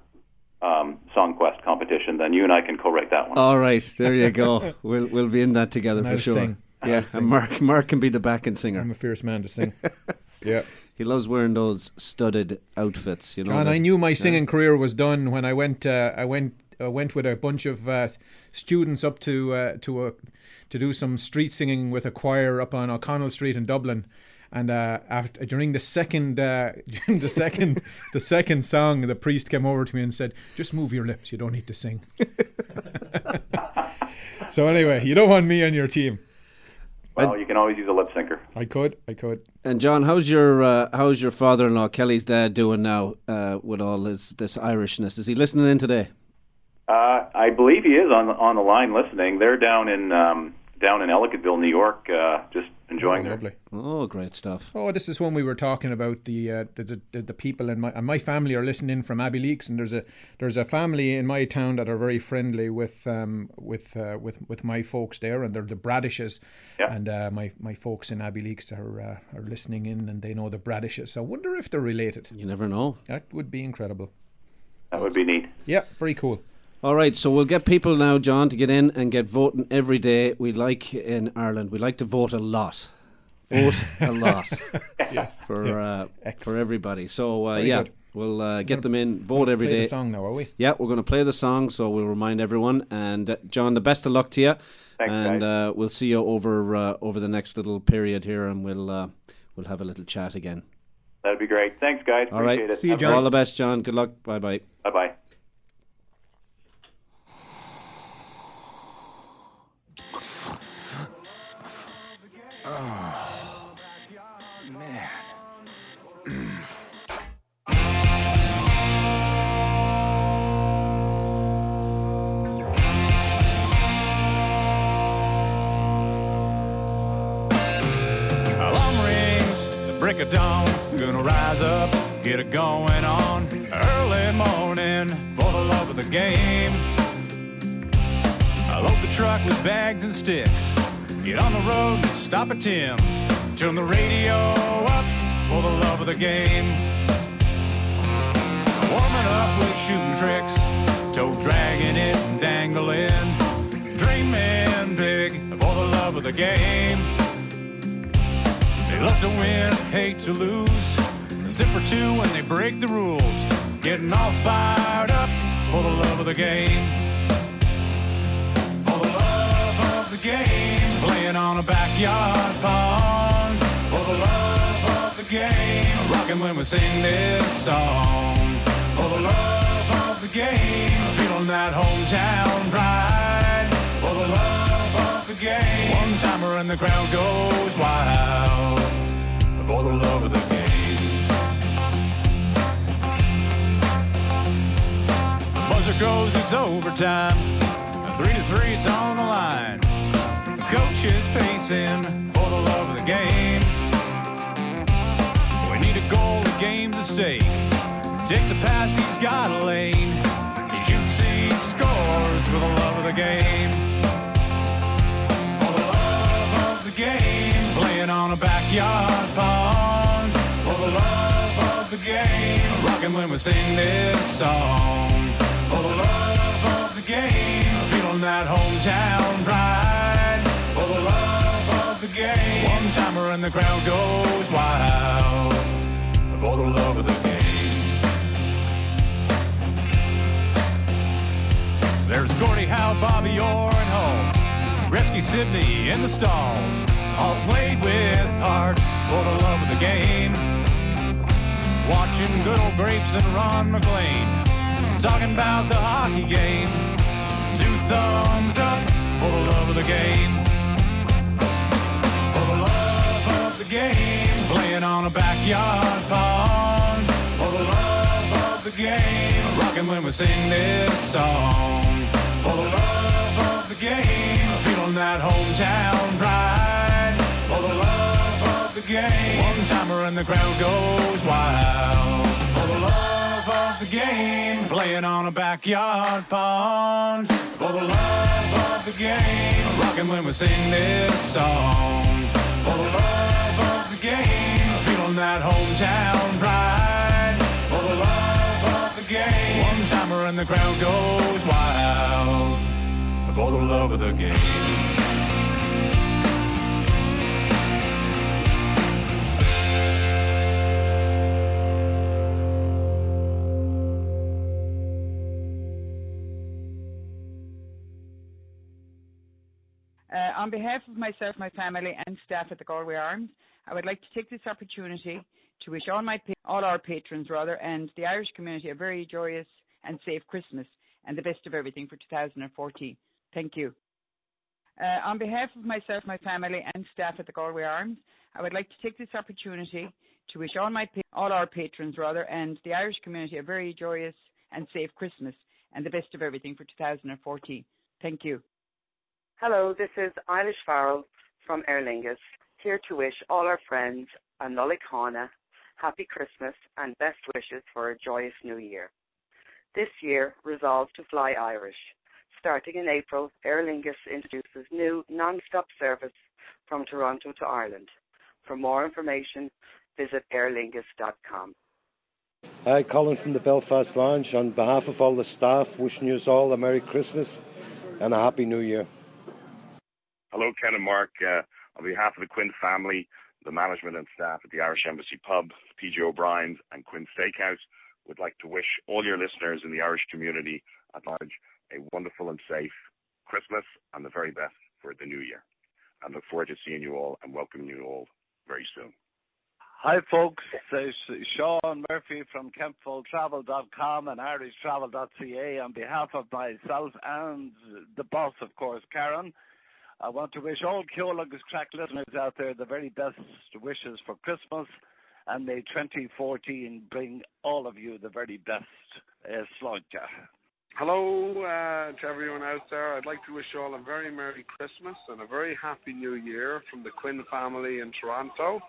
um, song quest competition. Then you and I can co-write that one. All right, there you go. (laughs) we'll we'll be in that together And for sure. sing. Yeah, and Mark Mark can be the backing singer. I'm a fierce man to sing. (laughs) yeah. He loves wearing those studded outfits. You know. And I knew my Yeah. singing career was done when I went. Uh, I went. I went with a bunch of uh, students up to uh, to a, to do some street singing with a choir up on O'Connell Street in Dublin. And uh, after during the second uh, (laughs) during the second the second song, the priest came over to me and said, "Just move your lips. You don't need to sing." (laughs) so anyway, you don't want me on your team. well, you can always use a lip syncer. I could. I could. And Jon, how's your uh, how's your father-in-law Kelly's dad doing now uh, with all this this Irishness? Is he listening in today? Uh, I believe he is on the, on the line listening. They're down in um, down in Ellicottville, New York, uh, just enjoying enjoying Oh, their lovely. Oh, great stuff. Oh, this is when we were talking about the uh, the, the the people in my and my family are listening from Abbeyleix, and there's a there's a family in my town that are very friendly with um with uh, with with my folks there, and they're the Bradishes, Yeah. and uh, my my folks in Abbeyleix are uh, are listening in, and they know the Bradishes. I wonder if they're related. You never know. That would be incredible. That would be neat. Yeah, very cool. All right, so we'll get people now, Jon, to get in and get voting every day. We like in Ireland, we like to vote a lot. Vote a (laughs) lot. Yes. For Yeah. uh, for everybody. So uh, yeah, good. we'll uh, get them in, vote every Play day. the song now, are we? Yeah, we're going to play the song, so we'll remind everyone. And uh, Jon, the best of luck to you. Thanks, and uh, we'll see you over uh, over the next little period here, and we'll uh, we'll have a little chat again. That'd be great. Thanks, guys. All right, Appreciate it. Have a All the best, Jon. Good luck. Bye bye. Bye bye. Oh, man. Rings, the break of dawn. Gonna rise up, get it going on. Early morning for the love of the game. I load the truck with bags and sticks. Get on the road and stop at Tim's. Turn the radio up for the love of the game. Warming up with shooting tricks, toe dragging it and dangling. Dreaming big for the love of the game. They love to win, hate to lose. Sit for two when they break the rules. Getting all fired up for the love of the game. For the love of the game. Playing on a backyard pond. For the love of the game. Rocking when we sing this song. For the love of the game. Feeling that hometown pride. For the love of the game. One timer and the crowd goes wild. For the love of the game. Buzzer goes, it's overtime. Three to three, it's on the line. The coach is pacing for the love of the game. We need a goal, the game's at stake. Takes a pass, he's got a lane. He shoots, he scores for the love of the game. For the love of the game. Playing on a backyard pond. For the love of the game. Rocking when we sing this song. For the love of the game. Feeling that hometown pride. Timer and the crowd goes wild. For the love of the game. There's Gordie Howe, Bobby Orr, and Home. Rescue Sydney in the stalls. All played with heart for the love of the game. Watching good old grapes and Ron MacLean. Talking about the hockey game. Two thumbs up for the love of the game. Game. Playing on a backyard pond. For the love of the game. Rocking when we sing this song. For the love of the game. Feeling that hometown pride. For the love of the game. One timer and the crowd goes wild. For the love of the game. Playing on a backyard pond. For the love of the game. Rocking when we sing this song. For the love game. Feeling that hometown pride. For the love of the game. One timer and the crowd goes wild. For the love of the game. Uh, on behalf of myself, my family, and staff at the Galway Arms, I would like to take this opportunity to wish all my all our patrons rather and the Irish community a very joyous and safe Christmas and the best of everything for 2014. Thank you. Uh, on behalf of myself, my family, and staff at the Galway Arms, I would like to take this opportunity to wish all my all our patrons rather and the Irish community a very joyous and safe Christmas and the best of everything for 2014. Thank you. Hello, this is Eilish Farrell from Aer Lingus. Here to wish all our friends a Nullicana happy Christmas and best wishes for a joyous new year. This year resolved to fly Irish. Starting in April, Aer Lingus introduces new non-stop service from Toronto to Ireland. For more information, visit aerlingus.com. Hi, Colin from the Belfast Lounge. On behalf of all the staff, wishing you all a Merry Christmas and a Happy New Year. Hello, Ken and Mark. Uh, on behalf of the Quinn family, the management and staff at the Irish Embassy Pub, PJ O'Brien's, and Quinn Steakhouse, would like to wish all your listeners in the Irish community at large a wonderful and safe Christmas and the very best for the new year. And look forward to seeing you all and welcoming you all very soon. Hi, folks. It's Sean Murphy from KempfulTravel.com and IrishTravel.ca. On behalf of myself and the boss, of course, Karen, I want to wish all Ceol agus Craic listeners out there the very best wishes for Christmas, and may 2014 bring all of you the very best. Uh, Sláinte. Hello uh, to everyone out there. I'd like to wish you all a very Merry Christmas and a very Happy New Year from the Quinn family in Toronto.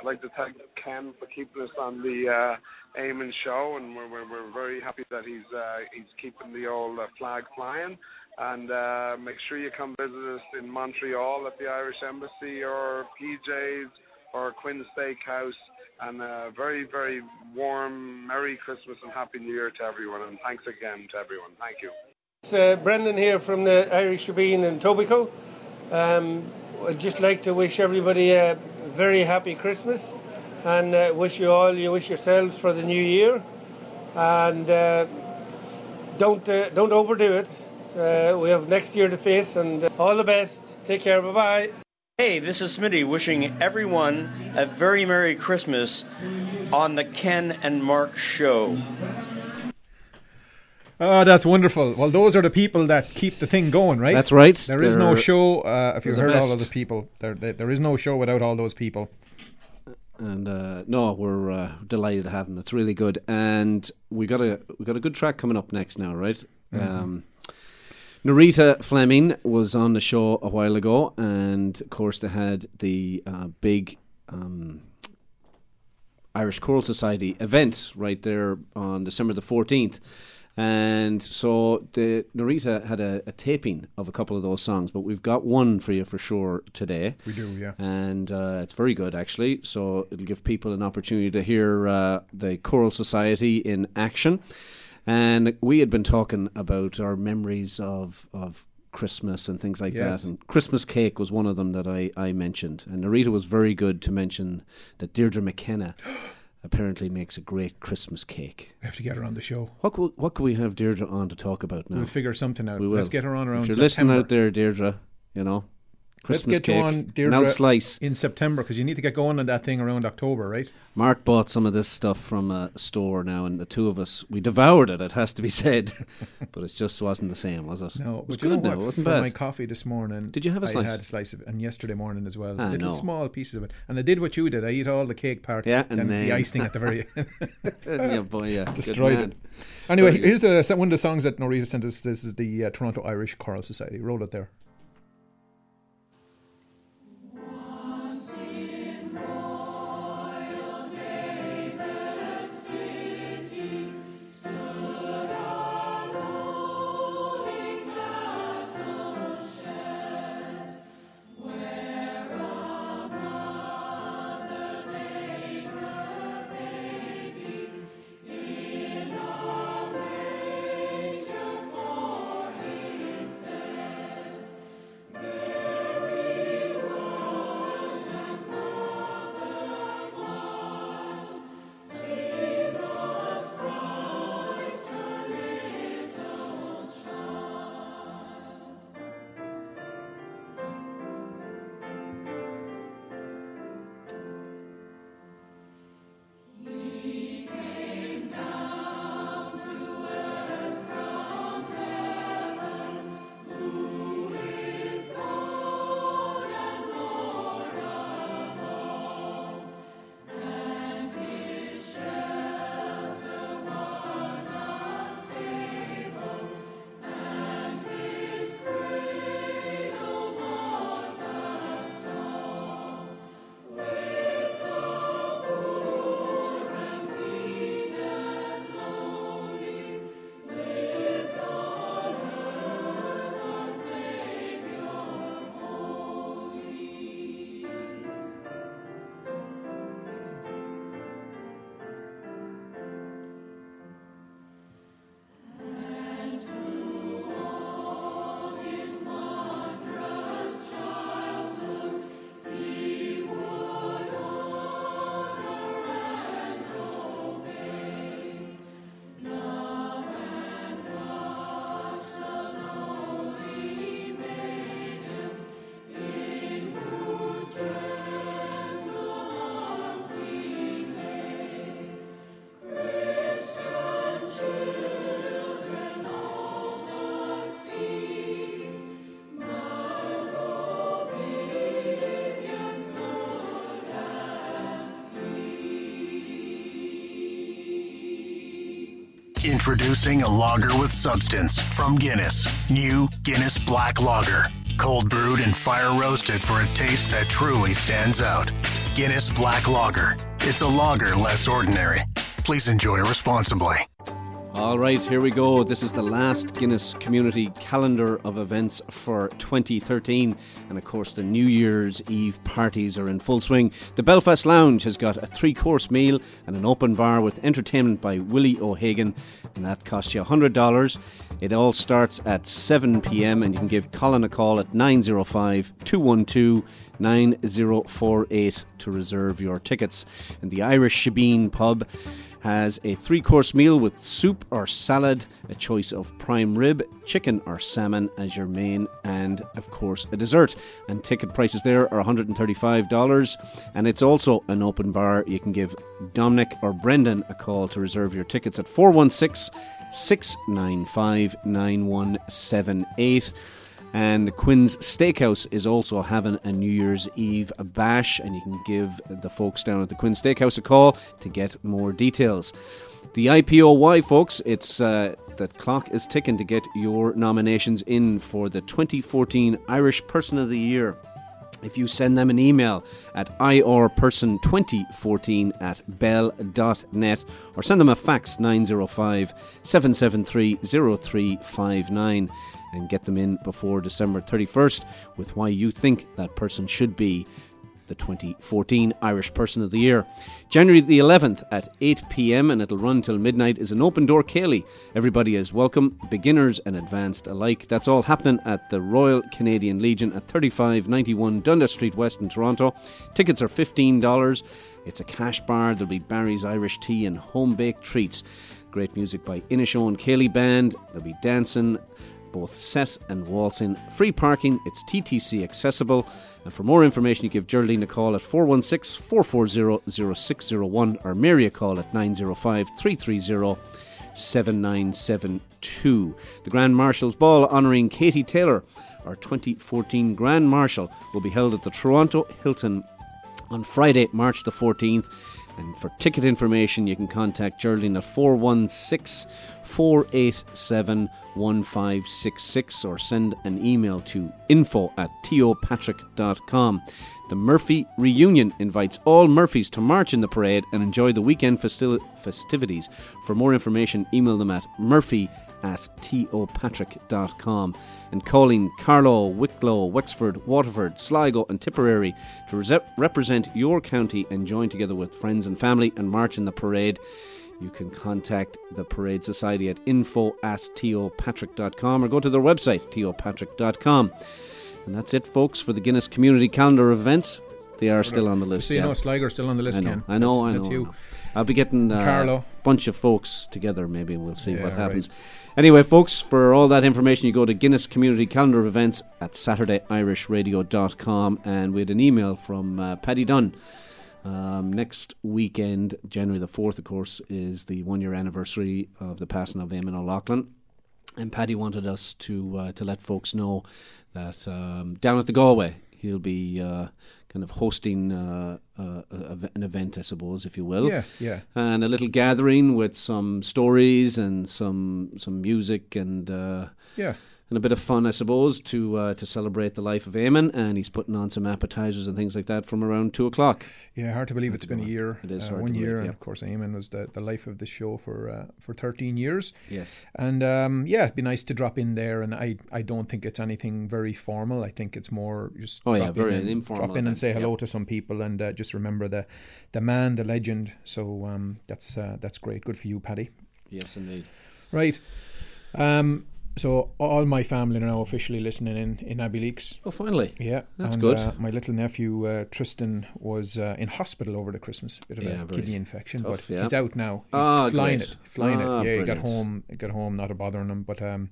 I'd like to thank Ken for keeping us on the uh, Eamon show, and we're, we're, we're very happy that he's uh, he's keeping the old uh, flag flying. And uh, make sure you come visit us in Montreal at the Irish Embassy or PJ's or Quinn Steakhouse. And a very, very warm Merry Christmas and Happy New Year to everyone. And thanks again to everyone. Thank you. It's uh, Brendan here from the Irish Shebeen in Etobicoke. Um, I'd just like to wish everybody a very happy Christmas and uh, wish you all, you wish yourselves for the new year. And uh, don't, uh, don't overdo it. Uh, we have next year to face, and uh, all the best. Take care. Bye bye. Hey, this is Smitty wishing everyone a very Merry Christmas on the Ken and Mark Show. Oh, that's wonderful. Well, those are the people that keep the thing going, right? That's right. There is no They're- show. Uh, if you they're the heard all of the people, there, there, there is no show without all those people. and uh, no, we're uh, delighted to have them. It's really good, and we got a we got a good track coming up next now, right? Mhm. Um, Norita Fleming was on the show a while ago, and of course they had the uh, big um, Irish Choral Society event right there on December the fourteenth. And so the Norita had a, a taping of a couple of those songs, but we've got one for you for sure today. We do, yeah. And uh, it's very good actually. So it'll give people an opportunity to hear uh, the Choral Society in action. And we had been talking about our memories of of Christmas and things like Yes. that. And Christmas cake was one of them that I, I mentioned. And Norita was very good to mention that Deirdre McKenna (gasps) apparently makes a great Christmas cake. We have to get her on the show. What could, what could we have Deirdre on to talk about now? We'll figure something out. We will. Let's get her on around If you're September. listening out there, Deirdre, you know, Let's Christmas get you cake, on, an Deirdre, out slice. in September because you need to get going on that thing around October, right? Mark bought some of this stuff from a store now, and the two of us we devoured it. It has to be (laughs) said, but it just wasn't the same, was it? No, it was you good. now, it wasn't For bad. my coffee this morning, Did you have a slice? I had a slice of it, and yesterday morning as well. Ah, little no. small pieces of it, and I did what you did. I eat all the cake part, Yeah, and then, and the icing at the very (laughs) end. Yeah, boy, yeah, destroyed it. Anyway, here's the, one of the songs that Norita sent us. This is the uh, Toronto Irish Choral Society. Roll it there. Introducing a lager with substance from Guinness. New Guinness Black Lager. Cold brewed and fire roasted for a taste that truly stands out. Guinness Black Lager. It's a lager less ordinary. Please enjoy responsibly. All right, here we go. This is the last Guinness Community calendar of events for 2013. And of course, the New Year's Eve parties are in full swing. The Belfast Lounge has got a three course meal and an open bar with entertainment by Willie O'Hagan, and that costs you $100. It all starts at 7 pm, and you can give Colin a call at 905 212 9048 to reserve your tickets. And the Irish Shebeen pub has a three course meal with soup or salad, a choice of prime rib, chicken or salmon as your main, and of course a dessert. And ticket prices there are $135. And it's also an open bar. You can give Dominic or Brendan a call to reserve your tickets at 416 695 9178. And Quinn's Steakhouse is also having a New Year's Eve bash, and you can give the folks down at the Quinn Steakhouse a call to get more details. The IPOY, folks, it's uh, the clock is ticking to get your nominations in for the 2014 Irish Person of the Year. If you send them an email at irperson2014 at bell.net or send them a fax 905 773 0359 and get them in before December 31st with why you think that person should be the 2014 Irish Person of the Year. January the 11th at 8 pm and it'll run till midnight is an open door Céilí. Everybody is welcome, beginners and advanced alike. That's all happening at the Royal Canadian Legion at 3591 Dundas Street West in Toronto. Tickets are $15. It's a cash bar. There'll be Barry's Irish tea and home baked treats. Great music by Inishowen Céilí Band. There'll be dancing, both set and waltzing. Free parking, it's TTC accessible. And for more information, you give Geraldine a call at 416 440 0601 or Mary a call at 905 330 7972. The Grand Marshal's Ball honouring Katie Taylor, our 2014 Grand Marshal, will be held at the Toronto Hilton on Friday, March the 14th. And for ticket information, you can contact Geraldine at 416 487 1566 or send an email to info at topatrick.com. The Murphy Reunion invites all Murphys to march in the parade and enjoy the weekend festi- festivities. For more information, email them at murphy at topatrick.com and calling Carlow, Wicklow, Wexford, Waterford, Sligo, and Tipperary to rese- represent your county and join together with friends and family and march in the parade. You can contact the Parade Society at info at topatrick.com or go to their website, topatrick.com. And that's it, folks, for the Guinness Community Calendar events. They are still on the list. So you yeah. know Sligo's still on the list, I know, Ken. I know, That's- I know. that's you. I'll be getting a uh, bunch of folks together. Maybe we'll see Yeah, what right. Anyway, folks, for all that information, you go to Guinness Community Calendar of Events at SaturdayIrishRadio.com. And we had an email from uh, Paddy Dunn. Um, next weekend, January the 4th, of course, is the one year anniversary of the passing of Eamon O'Loughlin. And Paddy wanted us to uh, to let folks know that um, down at the Galway, he'll be uh, kind of hosting uh, uh, an event, I suppose, if you will. Yeah, yeah. And a little gathering with some stories and some some music and uh, Yeah. And a bit of fun, I suppose, to uh, to celebrate the life of Eamon. And he's putting on some appetizers and things like that from around two o'clock. Yeah, hard to believe it's been a year. It is uh, hard one year, believe, and of course, Eamon was the, the life of the show for uh, for thirteen years. Yes. and um, yeah, it'd be nice to drop in there. And I I don't think it's anything very formal. I think it's more just Oh, yeah, drop very in and, informal Drop in and say hello yeah. to some people, and uh, just remember the the man, the legend. So um, that's uh, that's great. Good for you, Paddy. Yes, indeed. Right. Um, so all my family are now officially listening in in Abbeyleix. Oh, finally. Yeah, That's and, good. Uh, my little nephew uh, Tristan was uh, in hospital over the Christmas, bit of Yeah, a kidney infection, tough, but yeah. he's out now. He's Ah, flying great. it, flying Ah, it. Yeah, he got home, got home, not a bothering him. But um,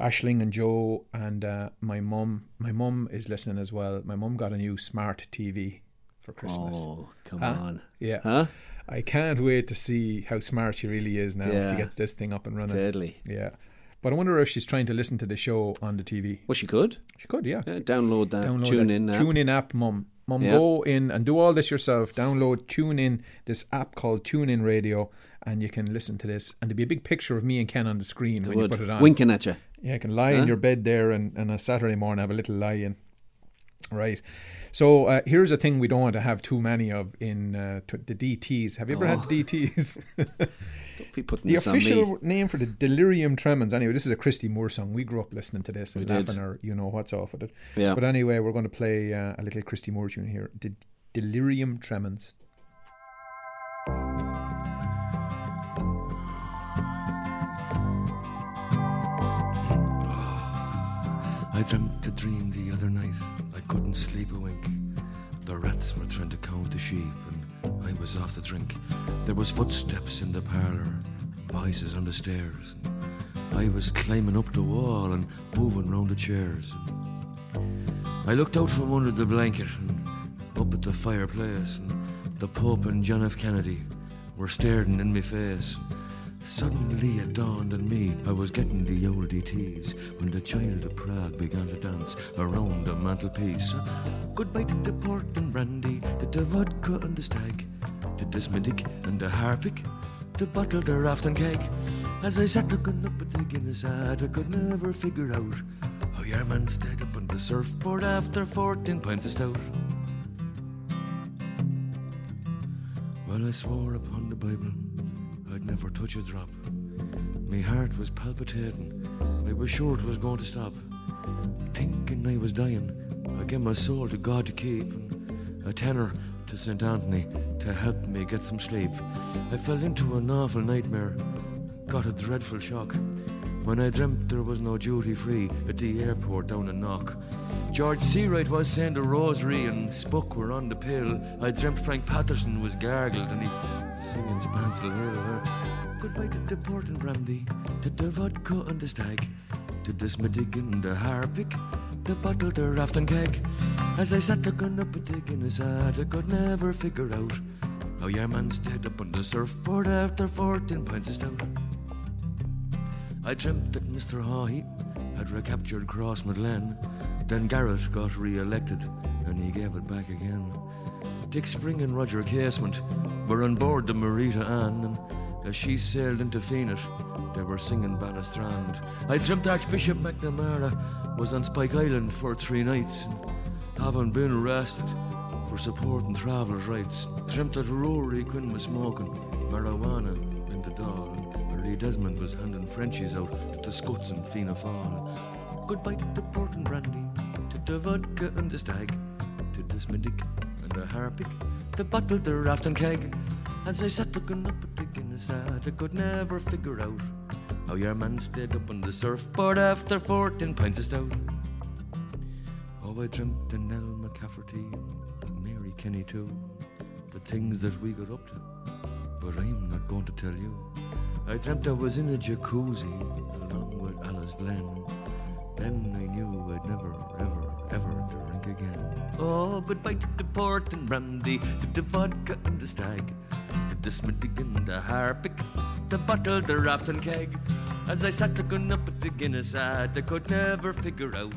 Ashling and Joe and uh, my mum, my mum is listening as well. My mum got a new smart TV for Christmas. Oh, come Huh? on. Yeah. Huh? I can't wait to see how smart she really is now Yeah. she gets this thing up and running. Deadly. Yeah. But I wonder if she's trying to listen to the show on the TV. Well, she could. She could, yeah. Yeah, download that Download tune that in app. Tune in app, mum. Mum, Yeah. go in and do all this yourself. Download Tune In, this app called Tune In Radio, and you can listen to this. And there'll be a big picture of me and Ken on the screen when would. you put it on. Winking at you. Yeah, you can lie Huh? in your bed there and, and a Saturday morning have a little lie in. Right. So uh, here's a thing we don't want to have too many of in uh, t- the DTs. Have you ever Oh. had the DTs? Don't be putting the this on me. official name for the Delirium Tremens. Anyway, this is a Christy Moore song. We grew up listening to this and We did. laughing our you know what's off with it. Yeah. But anyway, we're going to play uh, a little Christy Moore tune here. The Delirium Tremens. I dreamt a dream the other night. I couldn't sleep a wink. The rats were trying to count the sheep, and I was off to drink. There was footsteps in the parlour, voices on the stairs. I was climbing up the wall and moving round the chairs. I looked out from under the blanket and up at the fireplace, and the Pope and John F. Kennedy were staring in my face. Suddenly it dawned on me I was getting the old DTs when the child of Prague began to dance around the mantelpiece. Goodbye to the port and brandy, to the vodka and the stag, to the Smithwick and the Harpic, the bottle, the raft and keg. As I sat looking up at the Guinness ad, I could never figure out how your man stayed up on the surfboard after 14 pints of stout. Well, I swore upon the Bible Never touch a drop. My heart was palpitating, I was sure it was going to stop. Thinking I was dying, I gave my soul to God to keep, and a tenner to St. Anthony to help me get some sleep. I fell into an awful nightmare, got a dreadful shock. When I dreamt there was no duty free at the airport down in Knock. George Seawright was saying the rosary and Spook were on the pill. I dreamt Frank Patterson was gargled and he singing Spancel Hill. Goodbye to the port and brandy, to the vodka and the stag, to the Smithwick and the Harpic, the bottle, the raft and keg. As I sat looking up at the Guinness ad, I could never figure out how your man stayed up on the surfboard after 14 pints of stout. I dreamt that Mr. Haughey had recaptured Crossmaglen. Then Garret got re-elected and he gave it back again. Dick Spring and Roger Casement were on board the Marita Ann, and as she sailed into Fenit, they were singing Banna Strand. I dreamt Archbishop McNamara was on Spike Island for three nights, and having been arrested for supporting travellers' rights. Dreamt that Ruairí Quinn was smoking marijuana in the Dáil, and Marie Desmond was handing Frenchies out to the Scots in Fianna Fáil. Goodbye to the port and brandy, to the vodka and the stag, to the Smithwick and the Harpic, the bottle, the raft and keg. As I sat looking up at the Guinness ad, I could never figure out how your man stayed up on the surfboard after 14 pints of stout. Oh, I dreamt of Nell McCafferty and Mary Kenny too, the things that we got up to, but I'm not going to tell you. I dreamt I was in a jacuzzi along with Alice Glenn. Then I knew I'd never, ever, ever drink again. Oh, goodbye to the port and brandy, to the vodka and the stag, to the Smithwick and the Harpic, the bottle, the raft and keg. As I sat looking up at the Guinness ad, I could never figure out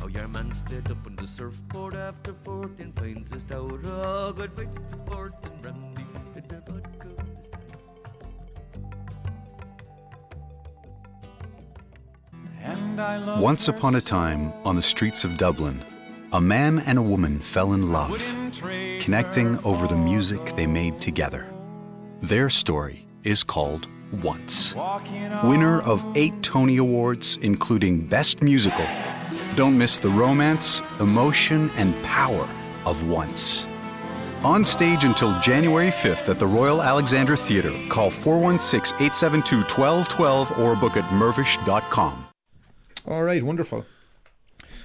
how your man stayed up on the surfboard after 14 pints of stout. Oh, goodbye to the port and brandy, Once upon a time, on the streets of Dublin, a man and a woman fell in love, connecting over the music they made together. Their story is called Once. Winner of eight Tony Awards, including Best Musical. Don't miss the romance, emotion, and power of Once. On stage until January 5th at the Royal Alexandra Theatre. Call 416 872 1212 or book at mirvish.com. All right, wonderful.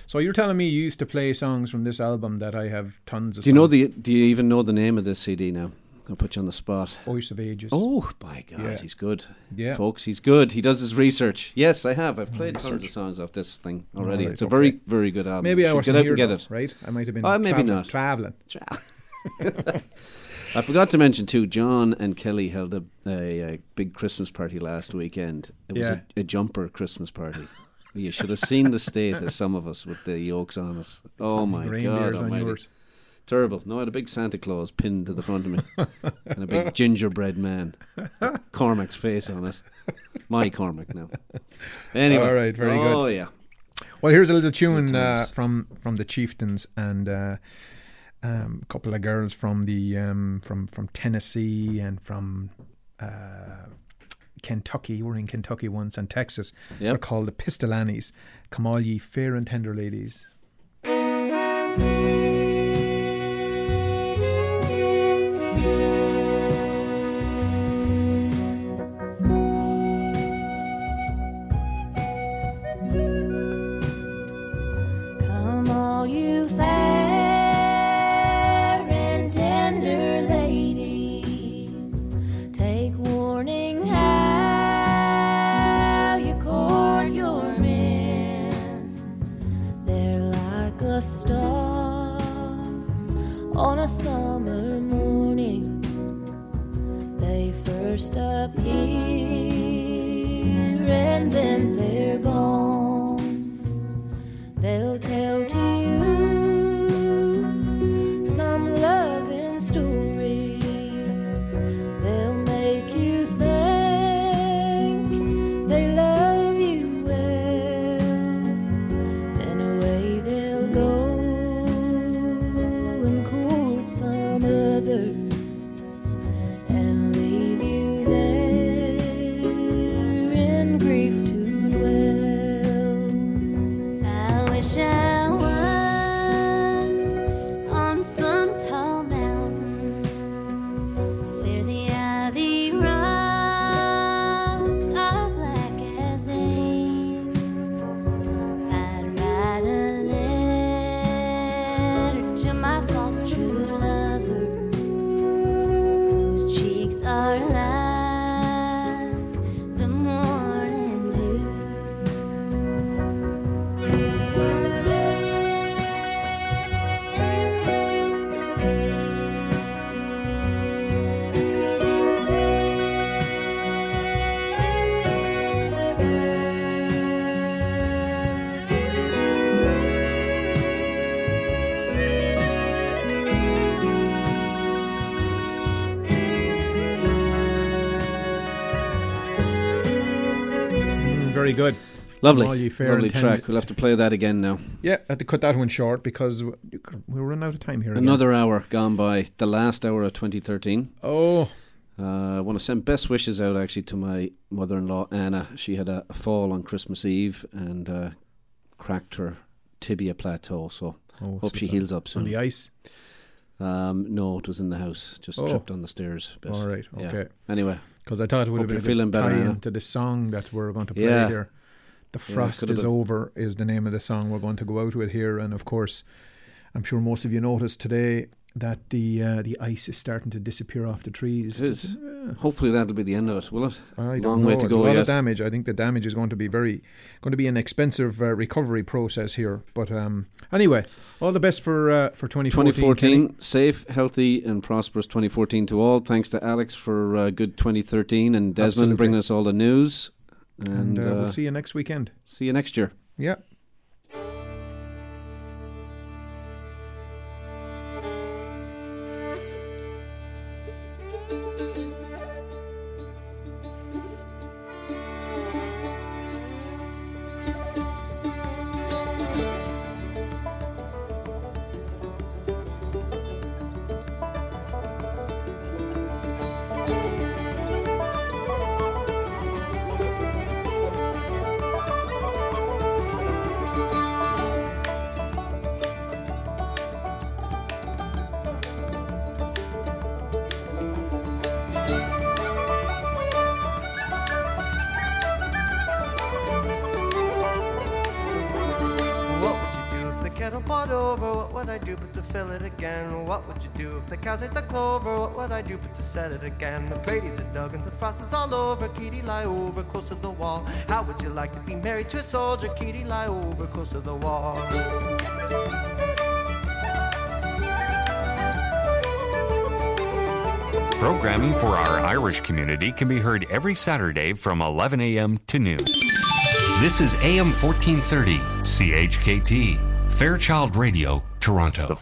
So you're telling me you used to play songs from this album that I have tons of. Do you know the? Do you even know the name of this CD now? I'll put you on the spot. Voice of Ages? Oh, by God, Yeah. he's good. Yeah. folks, he's good. He does his research. Yes, I have. I've played tons of songs off this thing already. Alright, it's a okay. very, very good album. Maybe I wasn't get out here and get though, it. right? I might have been Uh, maybe not. travelling. (laughs) I forgot to mention too. Jon and Kelly held a, a, a big Christmas party last weekend. It was Yeah. a, a jumper Christmas party. You should have seen the state of some of us with the yokes on us. Oh my Reindeers God! almighty. yours. Terrible. No, I had a big Santa Claus pinned to the front of me, and a big (laughs) gingerbread man, Cormac's face on it. My Cormac now. Anyway, All right, very good. Oh yeah. Well, here's a little tune uh, from from the Chieftains and uh, um, a couple of girls from the um, from from Tennessee and from uh, Kentucky. We're in Kentucky once and Texas. Yep. They're called the Pistol Annies. Come all ye fair and tender ladies. Very good. Lovely, All ye fair lovely track. We'll have to play that again now. Yeah, I had to cut that one short because we- we're running out of time here. again. Another hour gone by. The last hour of 2013. Oh. Uh, I want to send best wishes out actually to my mother-in-law Anna. She had a, a fall on Christmas Eve and uh, cracked her tibia plateau. So Oh, hope she that- heals up soon. on the ice? Um, no, it was in the house. Just Oh. tripped on the stairs. a bit. All right, Yeah. okay. Anyway, Because I thought it would hope have been a feeling better. tie now. into the song that we're going to play Yeah. here. The Frost could've is been. Over is the name of the song we're going to go out with here. And of course, I'm sure most of you noticed today that the uh, the ice is starting to disappear off the trees. It is. Hopefully that'll be the end of it, will it? I don't Long know. way to There's go a lot yet. of damage. I think the damage is going to be very, going to be an expensive uh, recovery process here. But um, anyway, all the best for uh, for 2014. 2014, Kenny. safe, healthy, and prosperous 2014 to all. Thanks to Alex for uh, good 2013 and Desmond Absolutely. bringing us all the news. And, And, uh, we'll uh, see you next weekend. See you next year. Yeah. Would I do but to set it again? The praties are dug and the frost is all over. Kitty lie over close to the wall. How would you like to be married to a soldier? Kitty lie over close to the wall. Programming for our Irish community can be heard every Saturday from 11 a.m. to noon. This is AM 1430, CHKT, Fairchild Radio, Toronto.